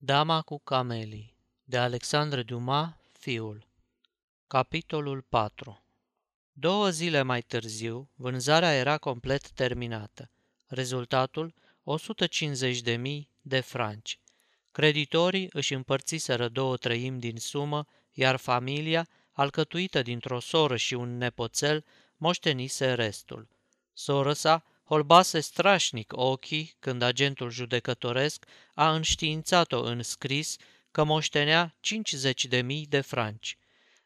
Dama cu camelii de Alexandre Dumas, fiul Capitolul 4 Două zile mai târziu, vânzarea era complet terminată. Rezultatul, 150.000 de franci. Creditorii își împărțiseră două treimi din sumă, iar familia, alcătuită dintr-o soră și un nepoțel, moștenise restul. Soră sa holbase strașnic ochii când agentul judecătoresc a înștiințat-o în scris că moștenea 50 de mii de franci.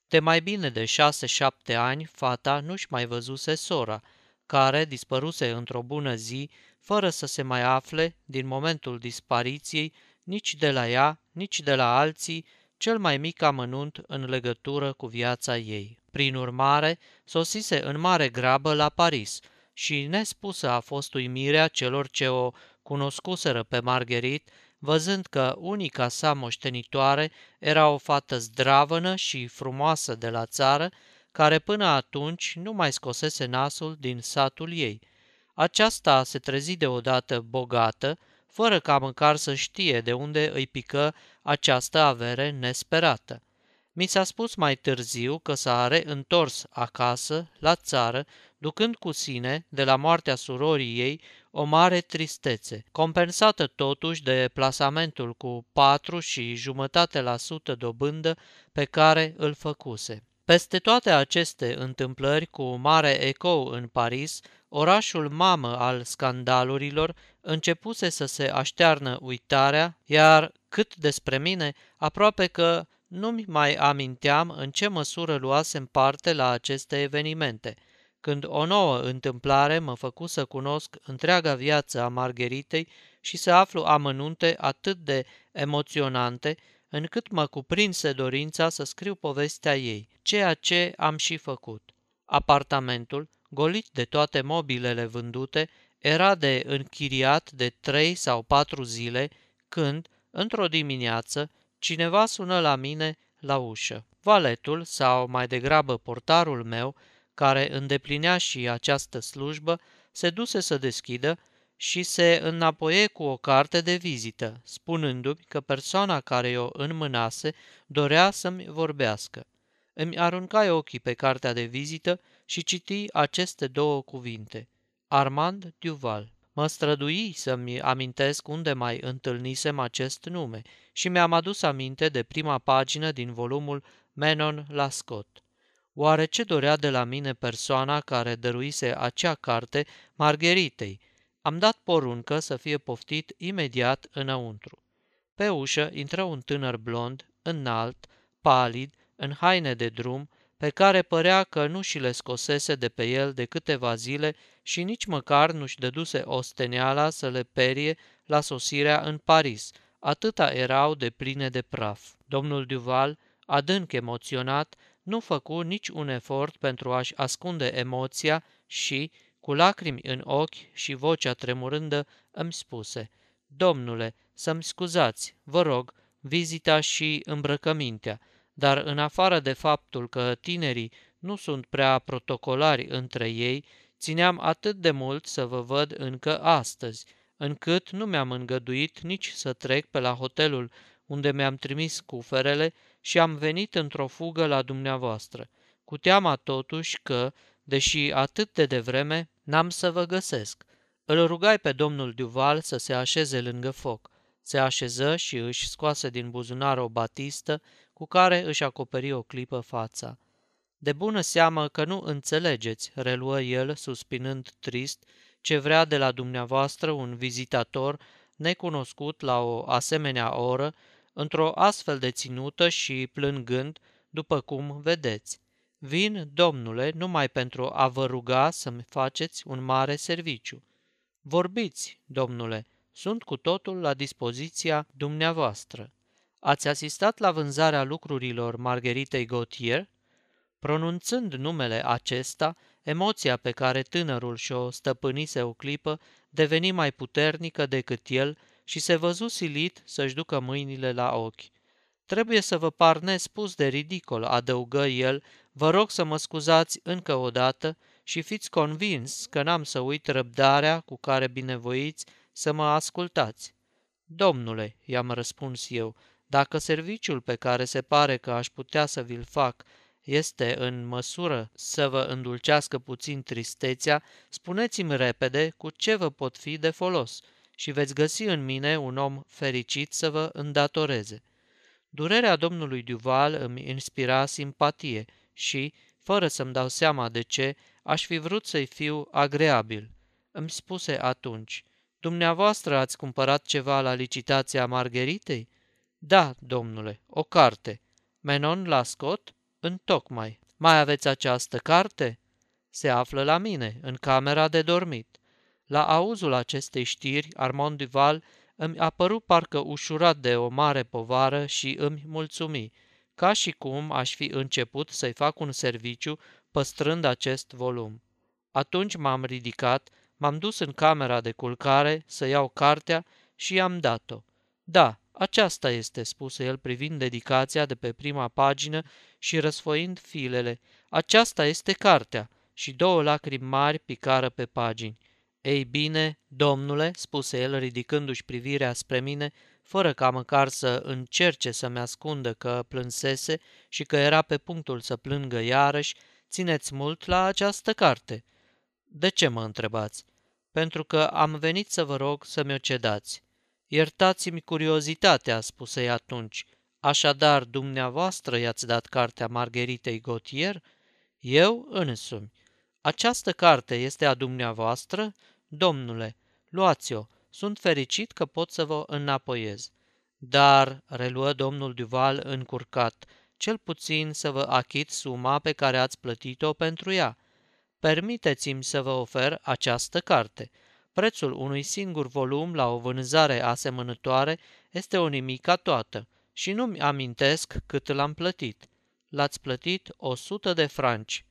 De mai bine de șase-șapte ani, fata nu-și mai văzuse sora, care dispăruse într-o bună zi, fără să se mai afle, din momentul dispariției, nici de la ea, nici de la alții, cel mai mic amănunt în legătură cu viața ei. Prin urmare, sosise în mare grabă la Paris – și nespusă a fost uimirea celor ce o cunoscuseră pe Margherit, văzând că unica sa moștenitoare era o fată zdravănă și frumoasă de la țară, care până atunci nu mai scosese nasul din satul ei. Aceasta se trezi deodată bogată, fără ca măcar să știe de unde îi pică această avere nesperată. Mi s-a spus mai târziu că s-a reîntors acasă, la țară, ducând cu sine, de la moartea surorii ei, o mare tristețe, compensată totuși de plasamentul cu patru și jumătate la sută dobândă pe care îl făcuse. Peste toate aceste întâmplări cu mare ecou în Paris, orașul mamă al scandalurilor începuse să se aștearnă uitarea, iar cât despre mine, aproape că nu-mi mai aminteam în ce măsură luasem parte la aceste evenimente, când o nouă întâmplare mă făcu să cunosc întreaga viață a Margheritei și să aflu amănunte atât de emoționante, încât mă cuprinse dorința să scriu povestea ei, ceea ce am și făcut. Apartamentul, golit de toate mobilele vândute, era de închiriat de trei sau patru zile, când, într-o dimineață, cineva sună la mine la ușă. Valetul, sau mai degrabă portarul meu, care îndeplinea și această slujbă, se duse să deschidă și se înapoie cu o carte de vizită, spunându-mi că persoana care o înmânase dorea să-mi vorbească. Îmi aruncai ochii pe cartea de vizită și citi aceste două cuvinte. Armand Duval. Mă strădui să-mi amintesc unde mai întâlnisem acest nume și mi-am adus aminte de prima pagină din volumul Menon la Scott. Oare ce dorea de la mine persoana care dăruise acea carte Margheritei? Am dat poruncă să fie poftit imediat înăuntru. Pe ușă intră un tânăr blond, înalt, palid, în haine de drum, pe care părea că nu și le scosese de pe el de câteva zile și nici măcar nu-și dăduse osteneala să le perie la sosirea în Paris, atâta erau de pline de praf. Domnul Duval, adânc emoționat, nu făcu nici un efort pentru a-și ascunde emoția și, cu lacrimi în ochi și vocea tremurândă, îmi spuse, Domnule, să-mi scuzați, vă rog, vizita și îmbrăcămintea, dar în afară de faptul că tinerii nu sunt prea protocolari între ei, țineam atât de mult să vă văd încă astăzi, încât nu mi-am îngăduit nici să trec pe la hotelul unde mi-am trimis cuferele și am venit într-o fugă la dumneavoastră, cu teama totuși că, deși atât de devreme, n-am să vă găsesc. Îl rugai pe domnul Duval să se așeze lângă foc. Se așeză și își scoase din buzunar o batistă cu care își acoperi o clipă fața. De bună seamă că nu înțelegeți, reluă el, suspinând trist, ce vrea de la dumneavoastră un vizitator necunoscut la o asemenea oră, într-o astfel de ținută și plângând, după cum vedeți. Vin, domnule, numai pentru a vă ruga să-mi faceți un mare serviciu. Vorbiți, domnule, sunt cu totul la dispoziția dumneavoastră. Ați asistat la vânzarea lucrurilor Margheritei Gautier? Pronunțând numele acesta, emoția pe care tânărul și-o stăpânise o clipă deveni mai puternică decât el și se văzu silit să-și ducă mâinile la ochi. Trebuie să vă par nespus de ridicol, adăugă el, vă rog să mă scuzați încă o dată și fiți convins că n-am să uit răbdarea cu care binevoiți să mă ascultați. Domnule, i-am răspuns eu, dacă serviciul pe care se pare că aș putea să vi-l fac este în măsură să vă îndulcească puțin tristețea, spuneți-mi repede cu ce vă pot fi de folos și veți găsi în mine un om fericit să vă îndatoreze. Durerea domnului Duval îmi inspira simpatie și, fără să-mi dau seama de ce, aș fi vrut să-i fiu agreabil. Îmi spuse atunci, Dumneavoastră ați cumpărat ceva la licitația Margheritei? Da, domnule, o carte. Menon la scot? Întocmai. Mai aveți această carte? Se află la mine, în camera de dormit. La auzul acestei știri, Armand Duval îmi a părut parcă ușurat de o mare povară și îmi mulțumi, ca și cum aș fi început să-i fac un serviciu păstrând acest volum. Atunci m-am ridicat, m-am dus în camera de culcare să iau cartea și i-am dat-o. Da, aceasta este, spuse el privind dedicația de pe prima pagină și răsfoind filele. Aceasta este cartea. Și două lacrimi mari picară pe pagini. Ei bine, domnule, spuse el ridicându-și privirea spre mine, fără ca măcar să încerce să-mi ascundă că plânsese și că era pe punctul să plângă iarăși, țineți mult la această carte. De ce mă întrebați? Pentru că am venit să vă rog să mi-o cedați. Iertați-mi curiozitatea, spuse atunci. Așadar, dumneavoastră i-ați dat cartea Margheritei Gautier? Eu însumi. Această carte este a dumneavoastră? Domnule, luați-o. Sunt fericit că pot să vă înapoiez. Dar, reluă domnul Duval încurcat, cel puțin să vă achit suma pe care ați plătit-o pentru ea. Permiteți-mi să vă ofer această carte. Prețul unui singur volum la o vânzare asemănătoare este o nimica toată și nu-mi amintesc cât l-am plătit. L-ați plătit o sută de franci.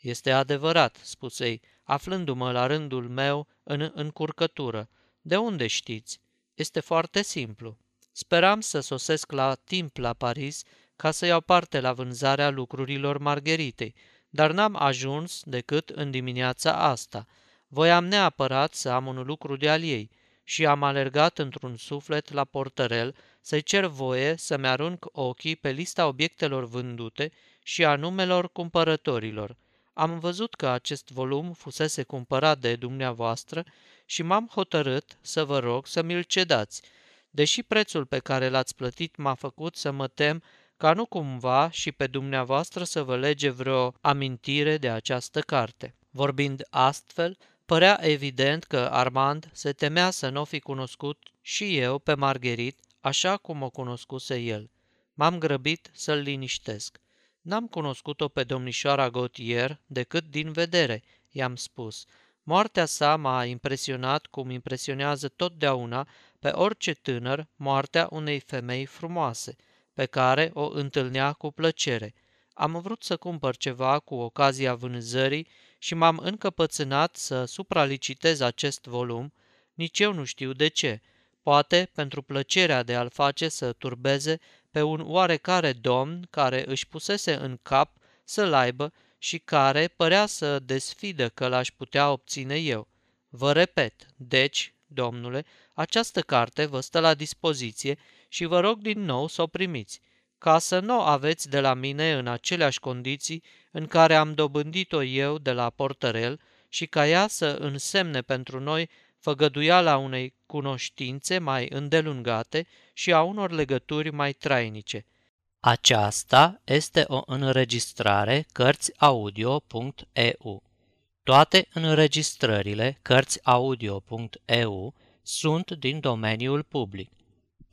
Este adevărat, spuse ei, aflându-mă la rândul meu în încurcătură. De unde știți? Este foarte simplu. Speram să sosesc la timp la Paris ca să iau parte la vânzarea lucrurilor Margheritei, dar n-am ajuns decât în dimineața asta. Voiam neapărat să am un lucru de al ei și am alergat într-un suflet la portărel să-i cer voie să-mi arunc ochii pe lista obiectelor vândute și a numelor cumpărătorilor. Am văzut că acest volum fusese cumpărat de dumneavoastră și m-am hotărât să vă rog să mi-l cedați, deși prețul pe care l-ați plătit m-a făcut să mă tem ca nu cumva și pe dumneavoastră să vă lege vreo amintire de această carte. Vorbind astfel, părea evident că Armand se temea să nu fi cunoscut și eu pe Margherit așa cum o cunoscuse el. M-am grăbit să-l liniștesc. N-am cunoscut-o pe domnișoara Gautier decât din vedere, i-am spus. Moartea sa m-a impresionat cum impresionează totdeauna pe orice tânăr moartea unei femei frumoase, pe care o întâlnea cu plăcere. Am vrut să cumpăr ceva cu ocazia vânzării și m-am încăpățânat să supralicitez acest volum, nici eu nu știu de ce, poate pentru plăcerea de a-l face să turbeze pe un oarecare domn care își pusese în cap să-l aibă și care părea să desfidă că l-aș putea obține eu. Vă repet, deci, domnule, această carte vă stă la dispoziție și vă rog din nou să o primiți, ca să nu aveți de la mine în aceleași condiții în care am dobândit-o eu de la portărel și ca ea să însemne pentru noi făgăduiala unei cunoștințe mai îndelungate și a unor legături mai trainice. Aceasta este o înregistrare Cărțiaudio.eu. Toate înregistrările Cărțiaudio.eu sunt din domeniul public.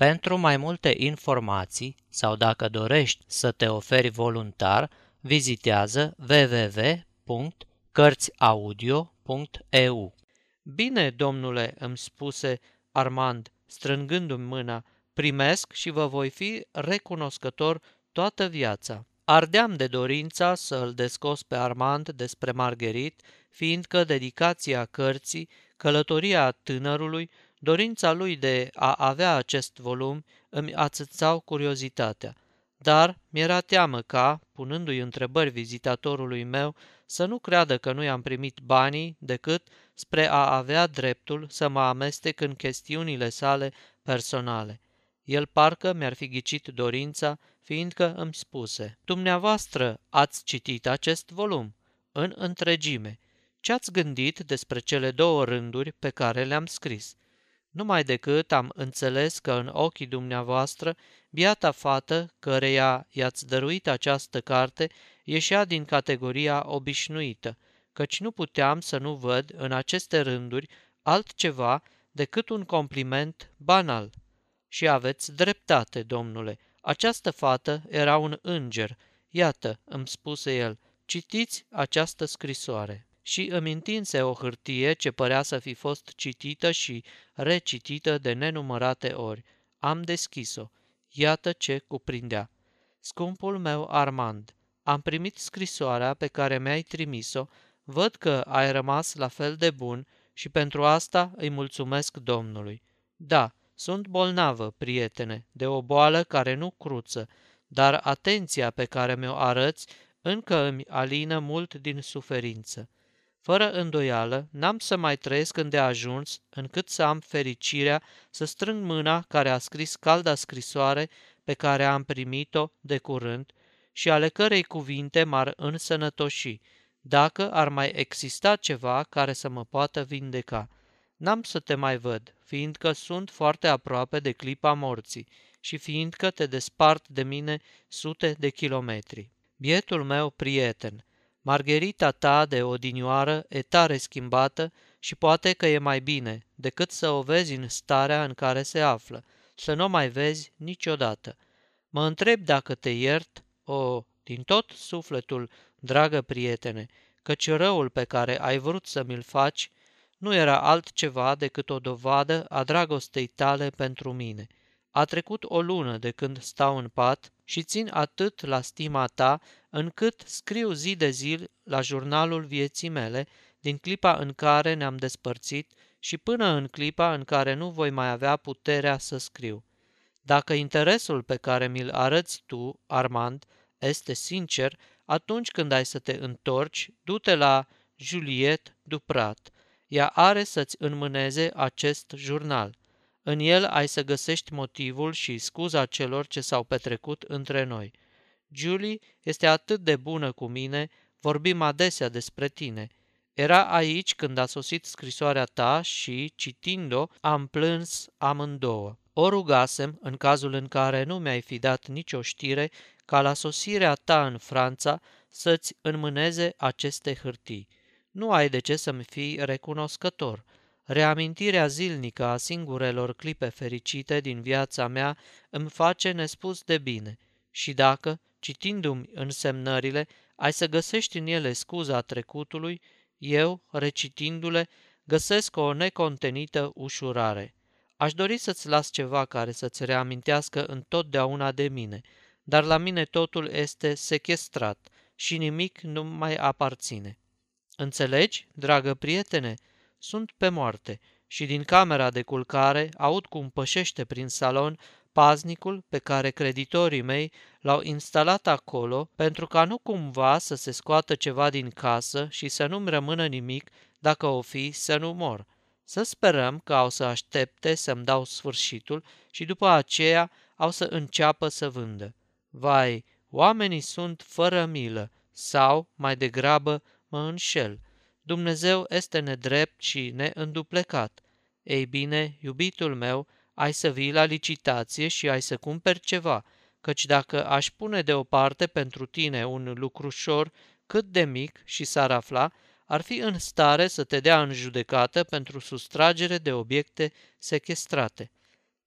Pentru mai multe informații sau dacă dorești să te oferi voluntar, vizitează www.cărțiaudio.eu. Bine, domnule, îmi spuse Armand, strângându-mi mâna, primesc și vă voi fi recunoscător toată viața. Ardeam de dorința să îl descos pe Armand despre Margherit, fiindcă dedicația cărții, călătoria tânărului, dorința lui de a avea acest volum îmi ațățau curiozitatea. Dar mi-era teamă ca, punându-i întrebări vizitatorului meu, să nu creadă că nu i-am primit banii decât spre a avea dreptul să mă amestec în chestiunile sale personale. El parcă mi-ar fi ghicit dorința, fiindcă îmi spuse, Dumneavoastră ați citit acest volum în întregime. Ce ați gândit despre cele două rânduri pe care le-am scris? Numai decât am înțeles că în ochii dumneavoastră, biata fată căreia i-ați dăruit această carte ieșea din categoria obișnuită, căci nu puteam să nu văd în aceste rânduri altceva decât un compliment banal. Și aveți dreptate, domnule, această fată era un înger. Iată, îmi spuse el, citiți această scrisoare și îmi întinse o hârtie ce părea să fi fost citită și recitită de nenumărate ori. Am deschis-o. Iată ce cuprindea. Scumpul meu Armand, am primit scrisoarea pe care mi-ai trimis-o, văd că ai rămas la fel de bun și pentru asta îi mulțumesc Domnului. Da, sunt bolnavă, prietene, de o boală care nu cruță, dar atenția pe care mi-o arăți încă îmi alină mult din suferință. Fără îndoială, n-am să mai trăiesc îndeajuns încât să am fericirea să strâng mâna care a scris calda scrisoare pe care am primit-o de curând și ale cărei cuvinte m-ar însănătoși, dacă ar mai exista ceva care să mă poată vindeca. N-am să te mai văd, fiindcă sunt foarte aproape de clipa morții și fiindcă te despart de mine sute de kilometri. Bietul meu prieten, Margherita ta de odinioară e tare schimbată și poate că e mai bine decât să o vezi în starea în care se află, să nu mai vezi niciodată. Mă întreb dacă te iert, o, din tot sufletul, dragă prietene, căci răul pe care ai vrut să mi-l faci nu era altceva decât o dovadă a dragostei tale pentru mine. A trecut o lună de când stau în pat și țin atât la stima ta, încât scriu zi de zi la jurnalul vieții mele, din clipa în care ne-am despărțit și până în clipa în care nu voi mai avea puterea să scriu. Dacă interesul pe care mi-l arăți tu, Armand, este sincer, atunci când ai să te întorci, du-te la Juliette Duprat. Ea are să-ți înmâneze acest jurnal. În el ai să găsești motivul și scuza celor ce s-au petrecut între noi. Julie este atât de bună cu mine, vorbim adesea despre tine. Era aici când a sosit scrisoarea ta și, citind-o, am plâns amândouă. O rugasem, în cazul în care nu mi-ai fi dat nicio știre, ca la sosirea ta în Franța să-ți înmâneze aceste hârtii. Nu ai de ce să-mi fii recunoscător. Reamintirea zilnică a singurelor clipe fericite din viața mea îmi face nespus de bine. Și dacă, citindu-mi însemnările, ai să găsești în ele scuza trecutului, eu, recitindu-le, găsesc o necontenită ușurare. Aș dori să-ți las ceva care să-ți reamintească întotdeauna de mine, dar la mine totul este sequestrat și nimic nu mai aparține. Înțelegi, dragă prietene? Sunt pe moarte și din camera de culcare aud cum pășește prin salon paznicul pe care creditorii mei l-au instalat acolo pentru ca nu cumva să se scoată ceva din casă și să nu-mi rămână nimic dacă o fi să nu mor. Să sperăm că au să aștepte să-mi dau sfârșitul și după aceea au să înceapă să vândă. Vai, oamenii sunt fără milă sau, mai degrabă, mă înșel. Dumnezeu este nedrept și neînduplecat. Ei bine, iubitul meu, ai să vii la licitație și ai să cumperi ceva, căci dacă aș pune deoparte pentru tine un lucrușor cât de mic și s-ar afla, ar fi în stare să te dea în judecată pentru sustragere de obiecte sequestrate.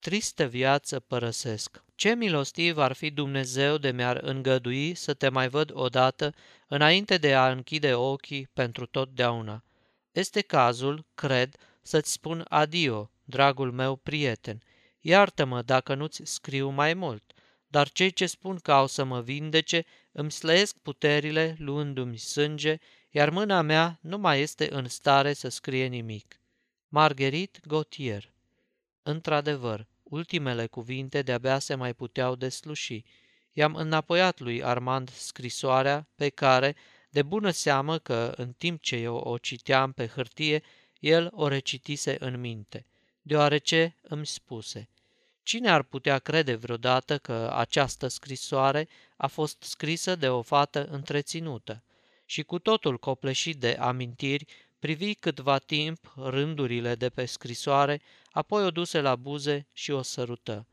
Tristă viață părăsesc. Ce milostiv ar fi Dumnezeu de mi-ar îngădui să te mai văd odată înainte de a închide ochii pentru totdeauna. Este cazul, cred, să-ți spun adio, dragul meu prieten. Iartă-mă dacă nu-ți scriu mai mult, dar cei ce spun că au să mă vindece îmi slăiesc puterile luându-mi sânge, iar mâna mea nu mai este în stare să scrie nimic. Marguerite Gautier Într-adevăr, ultimele cuvinte de-abia se mai puteau desluși. I-am înapoiat lui Armand scrisoarea pe care, de bună seamă că, în timp ce eu o citeam pe hârtie, el o recitise în minte, deoarece îmi spuse, Cine ar putea crede vreodată că această scrisoare a fost scrisă de o fată întreținută? Și cu totul copleșit de amintiri, privi câtva timp rândurile de pe scrisoare, apoi o duse la buze și o sărută.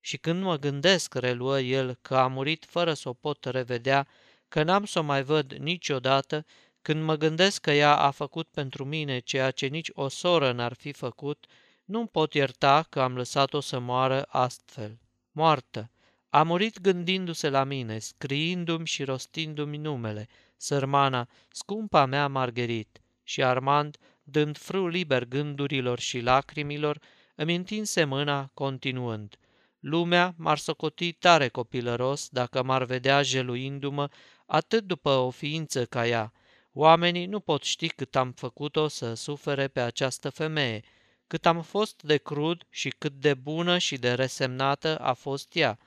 Și când mă gândesc, reluă el, că a murit fără să o pot revedea, că n-am să o mai văd niciodată, când mă gândesc că ea a făcut pentru mine ceea ce nici o soră n-ar fi făcut, nu-mi pot ierta că am lăsat-o să moară astfel. Moartă. A murit gândindu-se la mine, scriindu-mi și rostindu-mi numele, sărmana, scumpa mea Margherit. Și Armand, dând frâu liber gândurilor și lacrimilor, îmi întinse mâna, continuând. Lumea m-ar socoti tare copilăros dacă m-ar vedea jeluindu-mă atât după o ființă ca ea. Oamenii nu pot ști cât am făcut-o să sufere pe această femeie, cât am fost de crud și cât de bună și de resemnată a fost ea.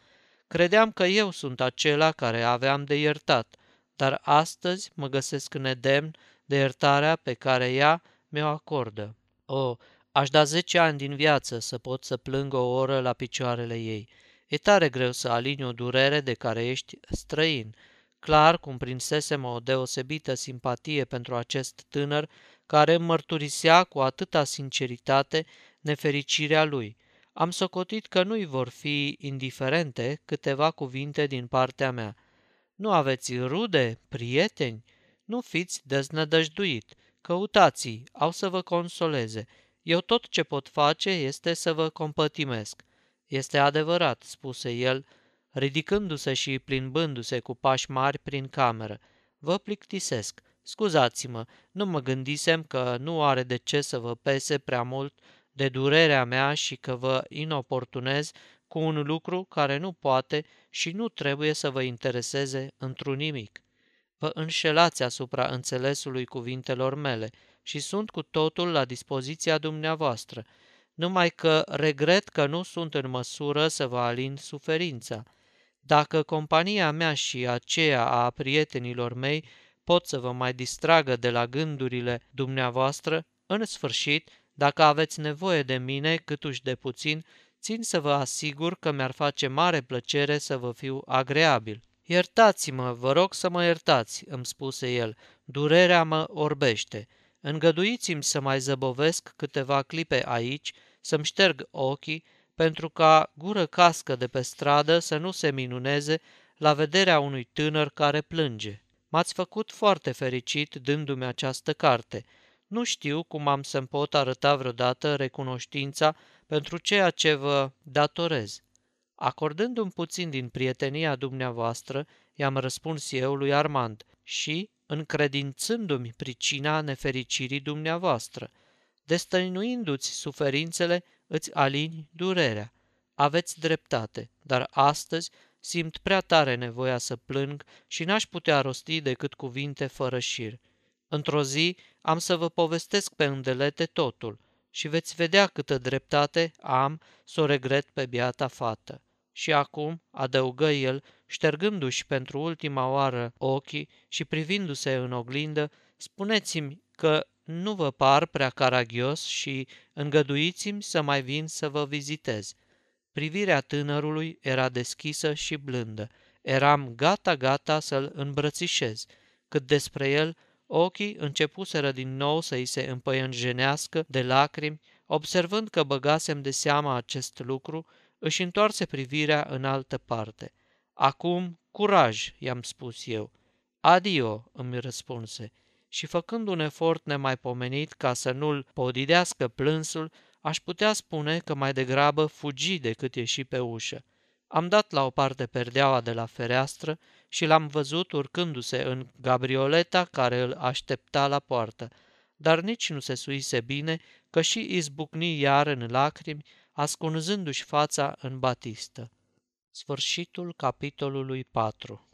Credeam că eu sunt acela care aveam de iertat, dar astăzi mă găsesc nedemn de iertarea pe care ea mi-o acordă. O, aș da zece ani din viață să pot să plâng o oră la picioarele ei. E tare greu să alini o durere de care ești străin. Clar cum prinsesem o deosebită simpatie pentru acest tânăr care mărturisea cu atâta sinceritate nefericirea lui. Am socotit că nu-i vor fi indiferente câteva cuvinte din partea mea. Nu aveți rude, prieteni? Nu fiți deznădăjduit. Căutați au să vă consoleze. Eu tot ce pot face este să vă compătimesc. Este adevărat, spuse el, ridicându-se și plimbându-se cu pași mari prin cameră. Vă plictisesc. Scuzați-mă, nu mă gândisem că nu are de ce să vă pese prea mult de durerea mea și că vă inoportunez cu un lucru care nu poate și nu trebuie să vă intereseze într-un nimic. Vă înșelați asupra înțelesului cuvintelor mele și sunt cu totul la dispoziția dumneavoastră, numai că regret că nu sunt în măsură să vă alin suferința. Dacă compania mea și aceea a prietenilor mei pot să vă mai distragă de la gândurile dumneavoastră, în sfârșit, dacă aveți nevoie de mine câtuși de puțin, țin să vă asigur că mi-ar face mare plăcere să vă fiu agreabil. Iertați-mă, vă rog să mă iertați, îmi spuse el, durerea mă orbește. Îngăduiți-mi să mai zăbovesc câteva clipe aici, să-mi șterg ochii, pentru ca gură cască de pe stradă să nu se minuneze la vederea unui tânăr care plânge. M-ați făcut foarte fericit dându-mi această carte. Nu știu cum am să-mi pot arăta vreodată recunoștința pentru ceea ce vă datorez. Acordându-mi puțin din prietenia dumneavoastră, i-am răspuns eu lui Armand și, încredințându-mi pricina nefericirii dumneavoastră, destăinuindu-ți suferințele, îți alini durerea. Aveți dreptate, dar astăzi simt prea tare nevoia să plâng și n-aș putea rosti decât cuvinte fără șir. Într-o zi am să vă povestesc pe îndelete totul și veți vedea câtă dreptate am să o regret pe biata fată. Și acum, adăugă el, ștergându-și pentru ultima oară ochii și privindu-se în oglindă, spuneți-mi că nu vă par prea caragios și îngăduiți-mi să mai vin să vă vizitez. Privirea tânărului era deschisă și blândă. Eram gata-gata să-l îmbrățișez, cât despre el ochii începuseră din nou să-i se împăiânjenească de lacrimi, observând că băgasem de seama acest lucru, își întoarse privirea în altă parte. Acum, curaj, i-am spus eu. Adio, îmi răspunse. Și făcând un efort nemaipomenit ca să nu-l podidească plânsul, aș putea spune că mai degrabă fugi decât ieși pe ușă. Am dat la o parte perdeaua de la fereastră și l-am văzut urcându-se în gabrioleta care îl aștepta la poartă, dar nici nu se suise bine că și izbucni iar în lacrimi, ascunzându-și fața în batistă. Sfârșitul capitolului 4